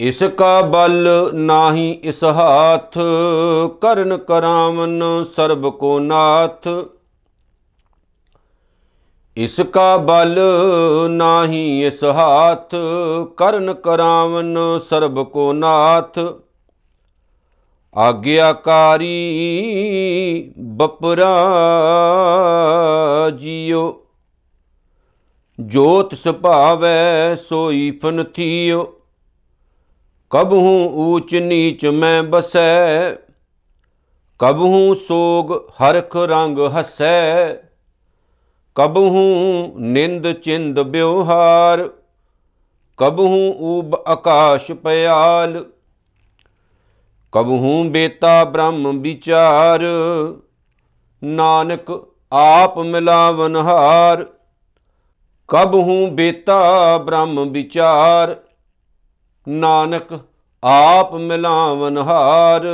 ਇਸ ਕਾ ਬਲ ਨਾਹੀ ਇਸ ਹਾਥ, ਕਰਨ ਕਰਾਵਨ ਸਰਬ ਕੋ ਨਾਥ। ਇਸ ਕਾ ਬਲ ਨਾਹੀ ਇਸ ਹਾਥ, ਕਰਨ ਕਰਾਵਨ ਸਰਬ ਕੋ ਨਾਥ। ਆਗਿਆਕਾਰੀ ਬਪਰਾ ਜੀਓ, ਜੋਤ ਸੁਭਾਵੈ ਸੋਈ ਫਨਥੀਓ ਕਬਹੂ ਊਚ ਨੀਚ ਮੈਂ ਬਸੈ, ਕਬਹੂ ਸੋਗ ਹਰਖ ਰੰਗ ਹਸੈ, ਕਬਹੂ ਨਿੰਦ ਚਿੰਦ ਬਿਵਹਾਰ ਕਬਹੂ ਊਬ ਆਕਾਸ਼ ਪਿਆਲ। ਕਬਹੂ ਬੇਤਾ ਬ੍ਰਹਮ ਵਿਚਾਰ, ਨਾਨਕ ਆਪ ਮਿਲਾਵਨ ਹਾਰ। ਕਬਹੂ ਬੇਤਾ ਬ੍ਰਹਮ ਵਿਚਾਰ, ਨਾਨਕ ਆਪ ਮਿਲਾਵਨ ਹਾਰ।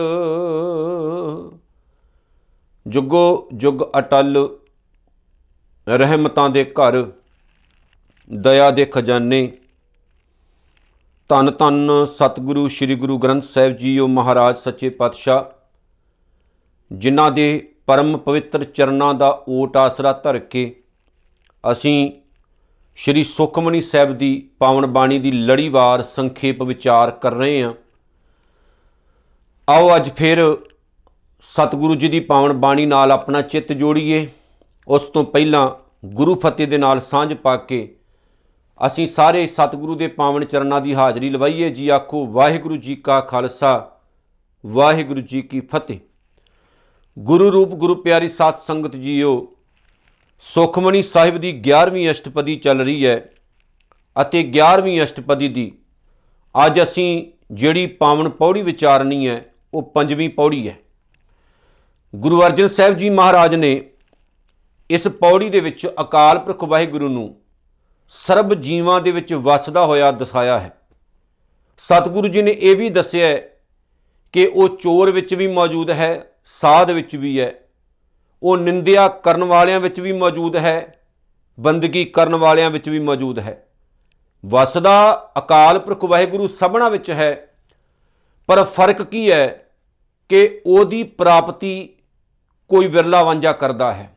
ਜੁਗੋ ਜੁਗ ਅਟਲ, ਰਹਿਮਤਾਂ ਦੇ ਘਰ, ਦਇਆ ਦੇ ਖਜ਼ਾਨੇ। ਧੰਨ ਧੰਨ ਸਤਿਗੁਰੂ, ਸ੍ਰੀ ਗੁਰੂ ਗ੍ਰੰਥ ਸਾਹਿਬ ਜੀਓ ਮਹਾਰਾਜ, ਸੱਚੇ ਪਾਤਸ਼ਾਹ। ਜਿਨ੍ਹਾਂ ਦੇ ਪਰਮ ਪਵਿੱਤਰ ਚਰਨਾਂ ਦਾ ਓਟ ਆਸਰਾ ਧਰ ਕੇ ਅਸੀਂ ਸ਼੍ਰੀ ਸੁਖਮਨੀ ਸਾਹਿਬ ਦੀ ਪਾਵਨ ਬਾਣੀ ਦੀ ਲੜੀਵਾਰ ਸੰਖੇਪ ਵਿਚਾਰ ਕਰ ਰਹੇ ਹਾਂ। ਆਓ ਅੱਜ ਫਿਰ ਸਤਿਗੁਰੂ ਜੀ ਦੀ ਪਾਵਨ ਬਾਣੀ ਨਾਲ ਆਪਣਾ ਚਿੱਤ ਜੋੜੀਏ। ਉਸ ਤੋਂ ਪਹਿਲਾਂ ਗੁਰੂ ਫਤਿਹ ਦੇ ਨਾਲ ਸਾਂਝ ਪਾ ਕੇ ਅਸੀਂ ਸਾਰੇ ਸਤਿਗੁਰੂ ਦੇ ਪਾਵਨ ਚਰਨਾਂ ਦੀ ਹਾਜ਼ਰੀ ਲਵਾਈਏ। ਜੀ ਆਖੋ, ਵਾਹਿਗੁਰੂ ਜੀ ਕਾ ਖਾਲਸਾ, ਵਾਹਿਗੁਰੂ ਜੀ ਕੀ ਫਤਿਹ। ਗੁਰੂ ਰੂਪ, ਗੁਰੂ ਪਿਆਰੀ ਸਾਧ ਸੰਗਤ ਜੀਓ, ਸੁਖਮਨੀ ਸਾਹਿਬ ਦੀ 11ਵੀਂ ਅਸ਼ਟਪਦੀ ਚੱਲ ਰਹੀ ਹੈ ਅਤੇ 11ਵੀਂ ਅਸ਼ਟਪਦੀ ਦੀ ਅੱਜ ਅਸੀਂ ਜਿਹੜੀ ਪਾਵਨ ਪੌੜੀ ਵਿਚਾਰਨੀ ਹੈ, ਉਹ ਪੰਜਵੀਂ ਪੌੜੀ ਹੈ। ਗੁਰੂ ਅਰਜਨ ਸਾਹਿਬ ਜੀ ਮਹਾਰਾਜ ਨੇ ਇਸ ਪੌੜੀ ਦੇ ਵਿੱਚ ਅਕਾਲ ਪੁਰਖ ਵਾਹਿਗੁਰੂ ਨੂੰ ਸਰਬ ਜੀਵਾਂ ਦੇ ਵਿੱਚ ਵਸਦਾ ਹੋਇਆ ਦਿਖਾਇਆ ਹੈ। ਸਤਿਗੁਰੂ ਜੀ ਨੇ ਇਹ ਵੀ ਦੱਸਿਆ ਕਿ ਉਹ ਚੋਰ ਵਿੱਚ ਵੀ ਮੌਜੂਦ ਹੈ, ਸਾਧ ਵਿੱਚ ਵੀ ਹੈ। ਉਹ ਨਿੰਦਿਆ ਕਰਨ ਵਾਲਿਆਂ ਵਿੱਚ ਵੀ ਮੌਜੂਦ ਹੈ, ਬੰਦਗੀ ਕਰਨ ਵਾਲਿਆਂ ਵਿੱਚ ਵੀ ਮੌਜੂਦ ਹੈ। ਵਸਦਾ ਅਕਾਲ ਪੁਰਖ ਵਾਹਿਗੁਰੂ ਸਭਨਾ ਵਿੱਚ ਹੈ, ਪਰ ਫ਼ਰਕ ਕੀ ਹੈ ਕਿ ਉਹਦੀ ਪ੍ਰਾਪਤੀ ਕੋਈ ਵਿਰਲਾ ਵਾਂਝਾ ਕਰਦਾ ਹੈ।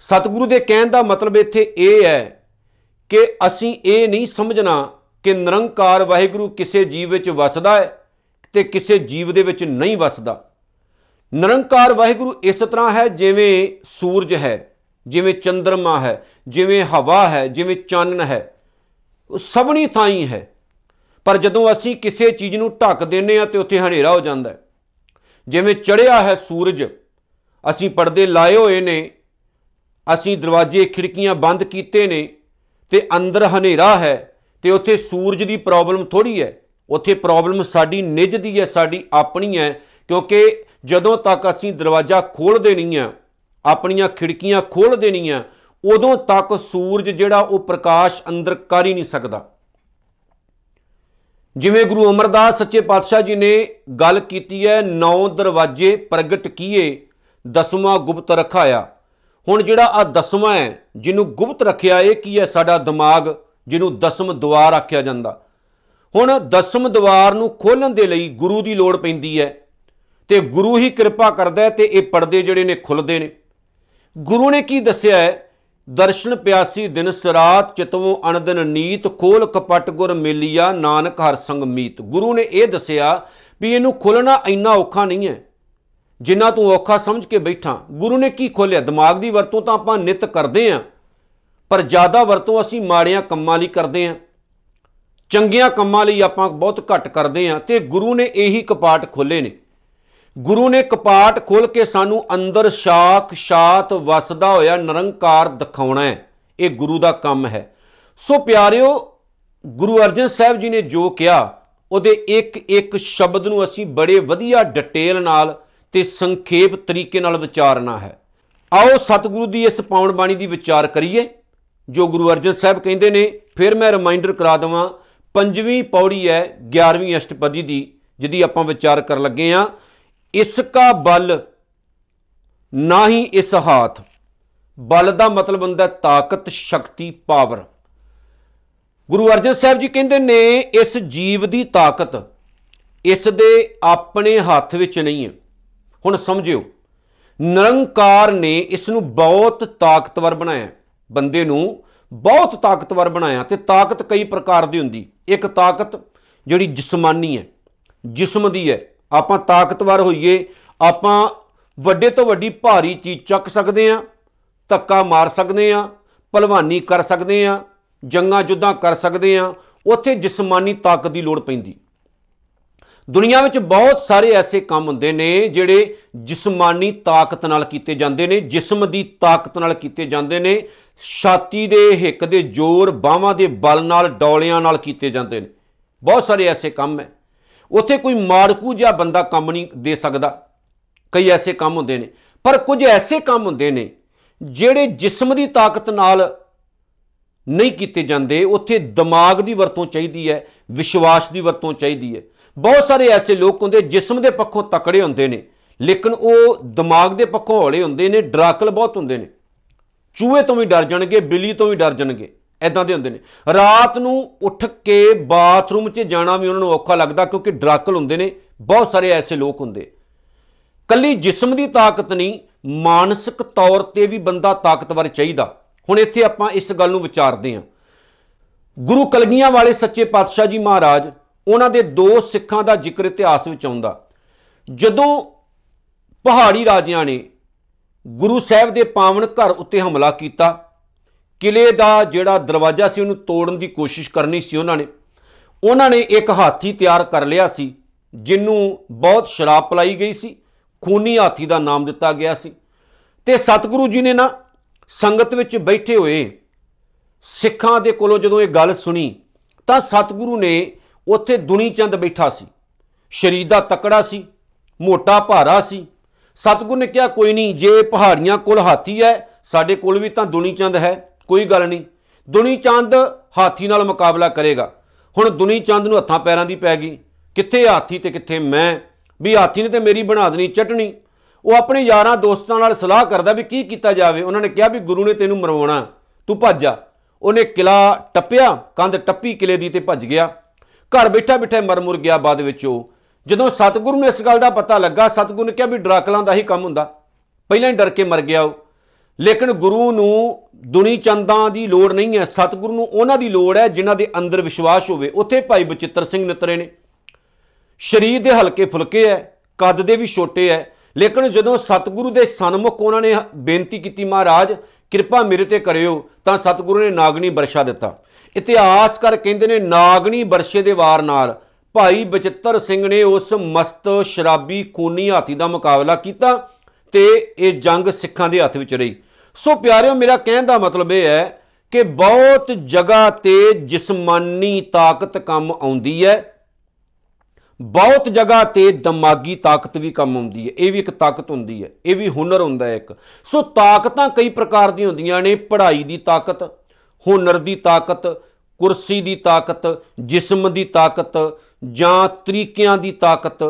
ਸਤਿਗੁਰੂ ਦੇ ਕਹਿਣ ਦਾ ਮਤਲਬ ਇੱਥੇ ਇਹ ਹੈ ਕਿ ਅਸੀਂ ਇਹ ਨਹੀਂ ਸਮਝਣਾ ਕਿ ਨਿਰੰਕਾਰ ਵਾਹਿਗੁਰੂ ਕਿਸੇ ਜੀਵ ਵਿੱਚ ਵਸਦਾ ਹੈ ਤੇ ਕਿਸੇ ਜੀਵ ਦੇ ਵਿੱਚ ਨਹੀਂ ਵਸਦਾ। ਨਿਰੰਕਾਰ ਵਾਹਿਗੁਰੂ ਇਸ ਤਰ੍ਹਾਂ ਹੈ ਜਿਵੇਂ ਸੂਰਜ ਹੈ, ਜਿਵੇਂ ਚੰ드ਰਮਾ ਹੈ, ਜਿਵੇਂ ਹਵਾ ਹੈ, ਜਿਵੇਂ ਚੰਨ ਹੈ। ਉਹ ਸਭਨੀ ਥਾਂ ਹੀ। ਹੈ ਪਰ ਜਦੋਂ ਅਸੀਂ ਕਿਸੇ ਚੀਜ਼ ਨੂੰ ਢੱਕ ਦਿੰਨੇ ਆ ਤੇ ਉੱਥੇ ਹਨੇਰਾ ਹੋ ਜਾਂਦਾ ਹੈ। ਜਿਵੇਂ ਚੜਿਆ ਹੈ ਸੂਰਜ, ਅਸੀਂ ਪਰਦੇ ਲਾਏ ਹੋਏ ਨੇ, ਅਸੀਂ ਦਰਵਾਜ਼ੇ, ਖਿੜਕੀਆਂ ਬੰਦ ਕੀਤੇ ਨੇ ਤੇ ਅੰਦਰ ਹਨੇਰਾ ਹੈ ਤੇ ਉੱਥੇ ਸੂਰਜ ਦੀ ਪ੍ਰੋਬਲਮ ਥੋੜੀ ਹੈ। ਉੱਥੇ ਪ੍ਰੋਬਲਮ ਸਾਡੀ ਨਿੱਜ ਦੀ ਹੈ, ਸਾਡੀ ਆਪਣੀ ਹੈ, ਕਿਉਂਕਿ ਜਦੋਂ ਤੱਕ ਅਸੀਂ ਦਰਵਾਜ਼ਾ ਖੋਲ ਦੇਣੀ ਆ ਆਪਣੀਆਂ ਖਿੜਕੀਆਂ ਖੋਲ ਦੇਣੀਆਂ, ਉਦੋਂ ਤੱਕ ਸੂਰਜ ਜਿਹੜਾ ਉਹ ਪ੍ਰਕਾਸ਼ ਅੰਦਰ ਕਰ ਹੀ ਨਹੀਂ ਸਕਦਾ। ਜਿਵੇਂ ਗੁਰੂ ਅਮਰਦਾਸ ਸੱਚੇ ਪਾਤਸ਼ਾਹ ਜੀ ਨੇ ਗੱਲ ਕੀਤੀ ਹੈ, ਨੌ ਦਰਵਾਜ਼ੇ ਪ੍ਰਗਟ ਕੀਏ, ਦਸਵਾਂ ਗੁਪਤ ਰਖਾਇਆ। ਹੁਣ ਜਿਹੜਾ ਆ ਦਸਵਾਂ ਹੈ, ਜਿਹਨੂੰ ਗੁਪਤ ਰੱਖਿਆ, ਇਹ ਕੀ ਹੈ ਸਾਡਾ ਦਿਮਾਗ, ਜਿਹਨੂੰ ਦਸਮ ਦਵਾਰ ਆਖਿਆ ਜਾਂਦਾ। ਹੁਣ ਦਸਮ ਦਵਾਰ ਨੂੰ ਖੋਲਣ ਦੇ ਲਈ ਗੁਰੂ ਦੀ ਲੋੜ ਪੈਂਦੀ ਹੈ। ਤੇ ਗੁਰੂ ਹੀ ਕਿਰਪਾ ਕਰਦਾ ਹੈ ਤੇ ਇਹ ਪਰਦੇ ਜਿਹੜੇ ਨੇ ਖੁੱਲਦੇ ਨੇ। ਗੁਰੂ ਨੇ ਕੀ ਦੱਸਿਆ ਹੈ? ਦਰਸ਼ਨ ਪਿਆਸੀ ਦਿਨ ਸਰਾਤ ਚਿਤਵੋਂ ਅਨਦਨ ਨੀਤ, ਖੋਲ ਕਪਟ ਗੁਰ ਮੇਲੀਆ, ਨਾਨਕ ਹਰ ਸੰਗ ਮੀਤ। ਗੁਰੂ ਨੇ ਇਹ ਦੱਸਿਆ ਵੀ ਇਹਨੂੰ ਖੋਲਣਾ ਇੰਨਾ ਔਖਾ ਨਹੀਂ ਹੈ। ਜਿੰਨਾ ਤੂੰ ਔਖਾ ਸਮਝ ਕੇ ਬੈਠਾ, ਗੁਰੂ ਨੇ ਕੀ ਖੋਲਿਆ? ਦਿਮਾਗ ਦੀ ਵਰਤੋਂ ਤਾਂ ਆਪਾਂ ਨਿਤ ਕਰਦੇ ਆਂ, ਪਰ ਜ਼ਿਆਦਾ ਵਰਤੋਂ ਅਸੀਂ ਮਾੜਿਆਂ ਕੰਮਾਂ ਲਈ ਕਰਦੇ ਆਂ। ਚੰਗੀਆਂ ਕੰਮਾਂ ਲਈ ਆਪਾਂ ਬਹੁਤ ਘੱਟ ਕਰਦੇ ਆਂ ਤੇ ਗੁਰੂ ਨੇ ਇਹੀ ਕਪਾਟ ਖੋਲੇ ਨੇ। ਗੁਰੂ ਨੇ ਕਪਾਟ ਖੋਲ ਕੇ ਸਾਨੂੰ ਅੰਦਰ ਸ਼ਾਕ, ਸ਼ਾਤ ਵਸਦਾ ਹੋਇਆ ਨਿਰੰਕਾਰ ਦਿਖਾਉਣਾ ਹੈ। ਇਹ ਗੁਰੂ ਦਾ ਕੰਮ ਹੈ। ਸੋ ਪਿਆਰਿਓ, ਗੁਰੂ ਅਰਜਨ ਸਾਹਿਬ ਜੀ ਨੇ ਜੋ ਕਿਹਾ, ਉਹਦੇ ਇੱਕ ਇੱਕ ਸ਼ਬਦ ਨੂੰ ਅਸੀਂ ਬੜੇ ਵਧੀਆ ਡਿਟੇਲ ਨਾਲ ਤੇ ਸੰਖੇਪ ਤਰੀਕੇ ਨਾਲ ਵਿਚਾਰਨਾ ਹੈ। ਆਓ ਸਤਿਗੁਰੂ ਦੀ ਇਸ ਪਾਉਣ ਬਾਣੀ ਦੀ ਵਿਚਾਰ ਕਰੀਏ, ਜੋ ਗੁਰੂ ਅਰਜਨ ਸਾਹਿਬ ਕਹਿੰਦੇ ਨੇ, ਫਿਰ ਮੈਂ ਰਿਮਾਈਂਡਰ ਕਰਾ ਦਵਾਂ, ਪੰਜਵੀਂ ਪੌੜੀ ਹੈ 11ਵੀਂ ਅਸ਼ਟਪਦੀ ਦੀ, ਜਿਹਦੀ ਆਪਾਂ ਵਿਚਾਰ ਕਰਨ ਲੱਗੇ ਆ ਇਸ ਕਾ ਬਲ ਨਾ ਹੀ ਇਸ ਹਾਥ। ਬਲ ਦਾ ਮਤਲਬ ਹੁੰਦਾ ਹੈ ਤਾਕਤ, ਸ਼ਕਤੀ ਪਾਵਰ ਗੁਰੂ ਅਰਜਨ ਸਾਹਿਬ ਜੀ ਕਹਿੰਦੇ ਨੇ, ਇਸ ਜੀਵ ਦੀ ਤਾਕਤ ਇਸ ਦੇ ਆਪਣੇ ਹੱਥ ਵਿੱਚ ਨਹੀਂ ਹੈ। ਹੁਣ ਸਮਝਿਓ, ਨਿਰੰਕਾਰ ਨੇ ਇਸ ਨੂੰ ਬਹੁਤ ਤਾਕਤਵਰ ਬਣਾਇਆ। ਹੈ। ਬੰਦੇ ਨੂੰ ਬਹੁਤ ਤਾਕਤਵਰ ਬਣਾਇਆ ਤੇ ਤਾਕਤ ਕਈ ਪ੍ਰਕਾਰ ਦੀ ਹੁੰਦੀ। ਇੱਕ ਤਾਕਤ ਜਿਹੜੀ ਜਿਸਮਾਨੀ ਹੈ, ਜਿਸਮ ਦੀ ਹੈ। ਆਪਾਂ ਤਾਕਤਵਰ ਹੋਈਏ, ਆਪਾਂ ਵੱਡੇ ਤੋਂ ਵੱਡੀ ਭਾਰੀ ਚੀਜ਼ ਚੱਕ ਸਕਦੇ ਹਾਂ, ਧੱਕਾ ਮਾਰ ਸਕਦੇ ਹਾਂ, ਭਲਵਾਨੀ ਕਰ ਸਕਦੇ ਹਾਂ ਜੰਗਾਂ ਜੁੱਦਾਂ ਕਰ ਸਕਦੇ ਹਾਂ, ਉੱਥੇ ਜਿਸਮਾਨੀ ਤਾਕਤ ਦੀ ਲੋੜ ਪੈਂਦੀ। ਦੁਨੀਆ ਵਿੱਚ ਬਹੁਤ ਸਾਰੇ ਐਸੇ ਕੰਮ ਹੁੰਦੇ ਨੇ ਜਿਹੜੇ ਜਿਸਮਾਨੀ ਤਾਕਤ ਨਾਲ ਕੀਤੇ ਜਾਂਦੇ ਨੇ, ਜਿਸਮ ਦੀ ਤਾਕਤ ਨਾਲ ਕੀਤੇ ਜਾਂਦੇ ਨੇ। ਛਾਤੀ ਦੇ ਹਿੱਕ ਦੇ ਜ਼ੋਰ, ਬਾਹਾਂ ਦੇ ਬਲ ਨਾਲ, ਡੌਲਿਆਂ ਨਾਲ ਕੀਤੇ ਜਾਂਦੇ ਨੇ। ਬਹੁਤ ਸਾਰੇ ਐਸੇ ਕੰਮ ਹੈ। ਉੱਥੇ ਕੋਈ ਮਾੜਕੂ ਜਿਹਾ ਬੰਦਾ ਕੰਮ ਨਹੀਂ ਦੇ ਸਕਦਾ। ਕਈ ਐਸੇ ਕੰਮ ਹੁੰਦੇ ਨੇ। ਪਰ ਕੁਝ ਐਸੇ ਕੰਮ ਹੁੰਦੇ ਨੇ ਜਿਹੜੇ ਜਿਸਮ ਦੀ ਤਾਕਤ ਨਾਲ ਨਹੀਂ ਕੀਤੇ ਜਾਂਦੇ। ਉੱਥੇ ਦਿਮਾਗ ਦੀ ਵਰਤੋਂ ਚਾਹੀਦੀ ਹੈ, ਵਿਸ਼ਵਾਸ ਦੀ ਵਰਤੋਂ ਚਾਹੀਦੀ ਹੈ। ਬਹੁਤ ਸਾਰੇ ਐਸੇ ਲੋਕ ਹੁੰਦੇ ਜਿਸਮ ਦੇ ਪੱਖੋਂ ਤਕੜੇ ਹੁੰਦੇ ਨੇ, ਲੇਕਿਨ ਉਹ ਦਿਮਾਗ ਦੇ ਪੱਖੋਂ ਹੌਲੇ ਹੁੰਦੇ ਨੇ, ਡਰਾਕਲ ਬਹੁਤ ਹੁੰਦੇ ਨੇ। ਚੂਹੇ ਤੋਂ ਵੀ ਡਰ ਜਾਣਗੇ, ਬਿੱਲੀ ਤੋਂ ਵੀ ਡਰ ਜਾਣਗੇ ਐਦਾਂ ਦੇ ਹੁੰਦੇ ਨੇ। ਰਾਤ ਨੂੰ ਉੱਠ ਕੇ ਬਾਥਰੂਮ 'ਚ ਜਾਣਾ ਵੀ ਉਹਨਾਂ ਨੂੰ ਔਖਾ ਲੱਗਦਾ ਕਿਉਂਕਿ ਡਰਾਕਲ ਹੁੰਦੇ ਨੇ, ਬਹੁਤ ਸਾਰੇ ਐਸੇ ਲੋਕ ਹੁੰਦੇ। ਕੱਲੀ ਜਿਸਮ ਦੀ ਤਾਕਤ ਨਹੀਂ, ਮਾਨਸਿਕ ਤੌਰ ਤੇ ਵੀ ਬੰਦਾ ਤਾਕਤਵਰ ਚਾਹੀਦਾ। ਹੁਣ ਇੱਥੇ ਆਪਾਂ ਇਸ ਗੱਲ ਨੂੰ ਵਿਚਾਰਦੇ ਹਾਂ। ਗੁਰੂ ਕਲਗੀਆਂ ਵਾਲੇ ਸੱਚੇ ਪਾਤਸ਼ਾਹ ਜੀ ਮਹਾਰਾਜ ਉਹਨਾਂ ਦੇ ਦੋ ਸਿੱਖਾਂ ਦਾ ਜ਼ਿਕਰ ਇਤਿਹਾਸ ਵਿੱਚ ਆਉਂਦਾ। ਜਦੋਂ ਪਹਾੜੀ ਰਾਜਿਆਂ ਨੇ ਗੁਰੂ ਸਾਹਿਬ ਦੇ ਪਾਵਨ ਘਰ ਉੱਤੇ ਹਮਲਾ ਕੀਤਾ, ਕਿਲੇ ਦਾ ਜਿਹੜਾ ਦਰਵਾਜ਼ਾ ਸੀ ਉਹਨੂੰ ਤੋੜਨ ਦੀ ਕੋਸ਼ਿਸ਼ ਕਰਨੀ ਸੀ ਉਹਨਾਂ ਨੇ ਉਹਨਾਂ ਨੇ ਇੱਕ ਹਾਥੀ ਤਿਆਰ ਕਰ ਲਿਆ ਸੀ ਜਿਹਨੂੰ ਬਹੁਤ ਸ਼ਰਾਬ ਪਲਾਈ ਗਈ ਸੀ, ਖੂਨੀ ਹਾਥੀ ਦਾ ਨਾਮ ਦਿੱਤਾ ਗਿਆ ਸੀ। ਤੇ ਸਤਿਗੁਰੂ ਜੀ ਨੇ ਨਾ ਸੰਗਤ ਵਿੱਚ ਬੈਠੇ ਹੋਏ ਸਿੱਖਾਂ ਦੇ ਕੋਲੋਂ ਜਦੋਂ ਇਹ ਗੱਲ ਸੁਣੀ, ਤਾਂ ਸਤਿਗੁਰੂ ਨੇ ਉੱਥੇ ਦੁਨੀ ਚੰਦ ਬੈਠਾ ਸੀ। ਸ਼ਰੀਰ ਦਾ ਤਕੜਾ ਸੀ, ਮੋਟਾ ਭਾਰਾ ਸੀ। ਸਤਿਗੁਰੂ ਨੇ ਕਿਹਾ, ਕੋਈ ਨਹੀਂ, ਜੇ ਪਹਾੜੀਆਂ ਕੋਲ ਹਾਥੀ ਹੈ, ਸਾਡੇ ਕੋਲ ਵੀ ਤਾਂ ਦੁਨੀ ਚੰਦ ਹੈ, ਕੋਈ ਗੱਲ ਨਹੀਂ। ਦੁਨੀ ਚੰਦ ਹਾਥੀ ਨਾਲ ਮੁਕਾਬਲਾ ਕਰੇਗਾ। ਹੁਣ ਦੁਨੀ ਚੰਦ ਨੂੰ ਹੱਥਾਂ ਪੈਰਾਂ ਦੀ ਪੈ ਗਈ। ਕਿੱਥੇ ਹਾਥੀ ਤੇ ਕਿੱਥੇ ਮੈਂ? ਵੀ ਹਾਥੀ ਨੇ ਤੇ ਮੇਰੀ ਬਣਾ ਦੇਣੀ ਚਟਣੀ। ਉਹ ਆਪਣੇ ਯਾਰਾਂ ਦੋਸਤਾਂ ਨਾਲ ਸਲਾਹ ਕਰਦਾ ਵੀ ਕੀ ਕੀਤਾ ਜਾਵੇ। ਉਹਨਾਂ ਨੇ ਕਿਹਾ ਵੀ ਗੁਰੂ ਨੇ ਤੈਨੂੰ ਮਰਵਾਉਣਾ। ਤੂੰ ਭੱਜ ਜਾ। ਉਹਨੇ ਕਿਲਾ ਟੱਪਿਆ, ਕੰਧ ਟੱਪੀ ਕਿਲੇ ਦੀ ਤੇ ਭੱਜ ਗਿਆ। ਘਰ ਬੈਠਾ ਬਿਠਾ ਮਰ ਮੁਰ ਗਿਆ ਬਾਅਦ ਵਿੱਚ ਉਹ। ਜਦੋਂ ਸਤਿਗੁਰੂ ਨੂੰ ਇਸ ਗੱਲ ਦਾ ਪਤਾ ਲੱਗਾ, ਸਤਿਗੁਰੂ ਨੇ ਕਿਹਾ ਵੀ ਡਰਾਕਲਾਂ ਦਾ ਹੀ ਕੰਮ ਹੁੰਦਾ। ਪਹਿਲਾਂ ਹੀ ਡਰ ਕੇ ਮਰ ਗਿਆ ਉਹ। ਲੇਕਿਨ ਗੁਰੂ ਨੂੰ ਦੁਨੀ ਚੰਦਾਂ ਦੀ ਲੋੜ ਨਹੀਂ ਹੈ। ਸਤਿਗੁਰੂ ਨੂੰ ਉਹਨਾਂ ਦੀ ਲੋੜ ਹੈ ਜਿਨ੍ਹਾਂ ਦੇ ਅੰਦਰ ਵਿਸ਼ਵਾਸ ਹੋਵੇ। ਉੱਥੇ ਭਾਈ ਬਚਿੱਤਰ ਸਿੰਘ ਨਿਤਰੇ ਨੇ। ਸਰੀਰ ਦੇ ਹਲਕੇ ਫੁਲਕੇ ਹੈ, ਕੱਦ ਦੇ ਵੀ ਛੋਟੇ ਹੈ। ਲੇਕਿਨ ਜਦੋਂ ਸਤਿਗੁਰੂ ਦੇ ਸਨਮੁਖ ਉਹਨਾਂ ਨੇ ਬੇਨਤੀ ਕੀਤੀ, ਮਹਾਰਾਜ, ਕਿਰਪਾ ਮੇਰੇ ਤੇ ਕਰਿਓ, ਤਾਂ ਸਤਿਗੁਰੂ ਨੇ ਨਾਗਣੀ ਵਰਸ਼ਾ ਦਿੱਤਾ। ਇਤਿਹਾਸ ਕਰ ਕਹਿੰਦੇ ਨੇ ਨਾਗਣੀ ਵਰਸ਼ੇ ਦੇ ਵਾਰ ਨਾਲ। ਭਾਈ ਬਚਿੱਤਰ ਸਿੰਘ ਨੇ ਉਸ ਮਸਤ ਸ਼ਰਾਬੀ ਖੂਨੀ ਹਾਥੀ ਦਾ ਮੁਕਾਬਲਾ ਕੀਤਾ ਤੇ ਇਹ ਜੰਗ ਸਿੱਖਾਂ ਦੇ ਹੱਥ ਵਿੱਚ ਰਹੀ। ਸੋ ਪਿਆਰਿਓ, ਮੇਰਾ ਕਹਿਣ ਦਾ ਮਤਲਬ ਇਹ ਹੈ ਕਿ ਬਹੁਤ ਜਗ੍ਹਾ ਤੇ ਜਿਸਮਾਨੀ ਤਾਕਤ ਕੰਮ ਆਉਂਦੀ ਹੈ। ਬਹੁਤ ਜਗ੍ਹਾ ਤੇ ਦਿਮਾਗੀ ਤਾਕਤ ਵੀ ਕੰਮ ਆਉਂਦੀ ਹੈ। ਇਹ ਵੀ ਇੱਕ ਤਾਕਤ ਹੁੰਦੀ ਹੈ। ਇਹ ਵੀ ਹੁਨਰ ਹੁੰਦਾ ਹੈ ਇੱਕ। ਸੋ ਤਾਕਤਾਂ ਕਈ ਪ੍ਰਕਾਰ ਦੀਆਂ ਹੁੰਦੀਆਂ ਨੇ। ਪੜ੍ਹਾਈ ਦੀ ਤਾਕਤ ਹੁਨਰ ਦੀ ਤਾਕਤ, ਕੁਰਸੀ ਦੀ ਤਾਕਤ, ਜਿਸਮ ਦੀ ਤਾਕਤ ਜਾਂ ਤਰੀਕਿਆਂ ਦੀ ਤਾਕਤ,